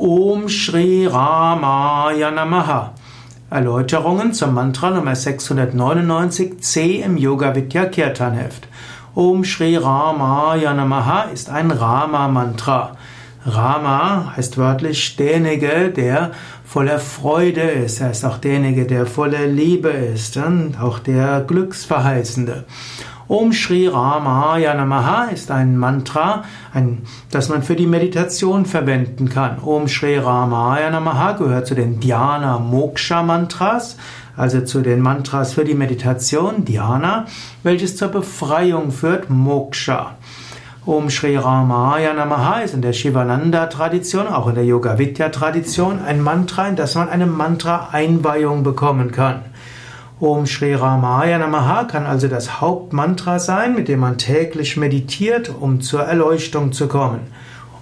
Om Shri Ramaya Namaha. Erläuterungen zum Mantra Nummer 699c im Yoga Vidya Kirtan Heft. Om Shri Ramaya Namaha ist ein Rama Mantra. Rama heißt wörtlich derjenige, der voller Freude ist. Er ist auch derjenige, der voller Liebe ist und auch der Glücksverheißende. Om Shri Ramaya Namaha ist ein Mantra, ein, das man für die Meditation verwenden kann. Om Shri Ramaya Namaha gehört zu den Dhyana Moksha Mantras, also zu den Mantras für die Meditation, Dhyana, welches zur Befreiung führt, Moksha. Om Shri Ramaya Namaha ist in der Shivananda-Tradition, auch in der Yoga-Vidya-Tradition, ein Mantra, in das man eine Mantra-Einweihung bekommen kann. Om Shri Ramaya Namaha kann also das Hauptmantra sein, mit dem man täglich meditiert, um zur Erleuchtung zu kommen.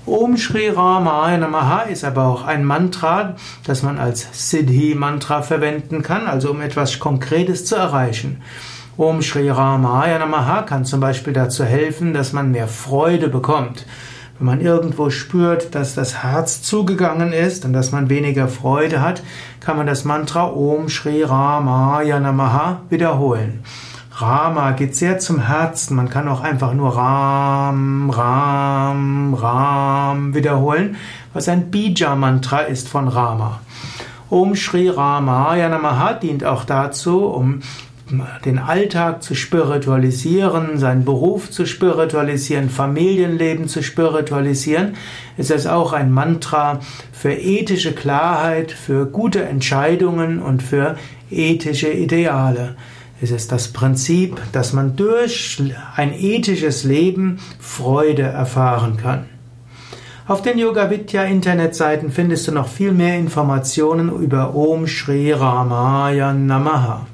Om Shri Ramaya Namaha ist aber auch ein Mantra, das man als Siddhi-Mantra verwenden kann, also um etwas Konkretes zu erreichen. Om Shri Ramaya Namaha kann zum Beispiel dazu helfen, dass man mehr Freude bekommt. Wenn man irgendwo spürt, dass das Herz zugegangen ist und dass man weniger Freude hat, kann man das Mantra Om Shri Ramaya Namaha wiederholen. Rama geht sehr zum Herzen. Man kann auch einfach nur Ram, Ram, Ram wiederholen, was ein Bija-Mantra ist von Rama. Om Shri Ramaya Namaha dient auch dazu, um den Alltag zu spiritualisieren, seinen Beruf zu spiritualisieren, Familienleben zu spiritualisieren, ist es auch ein Mantra für ethische Klarheit, für gute Entscheidungen und für ethische Ideale. Es ist das Prinzip, dass man durch ein ethisches Leben Freude erfahren kann. Auf den Yoga Vidya Internetseiten findest du noch viel mehr Informationen über Om Shri Ramaya Namaha.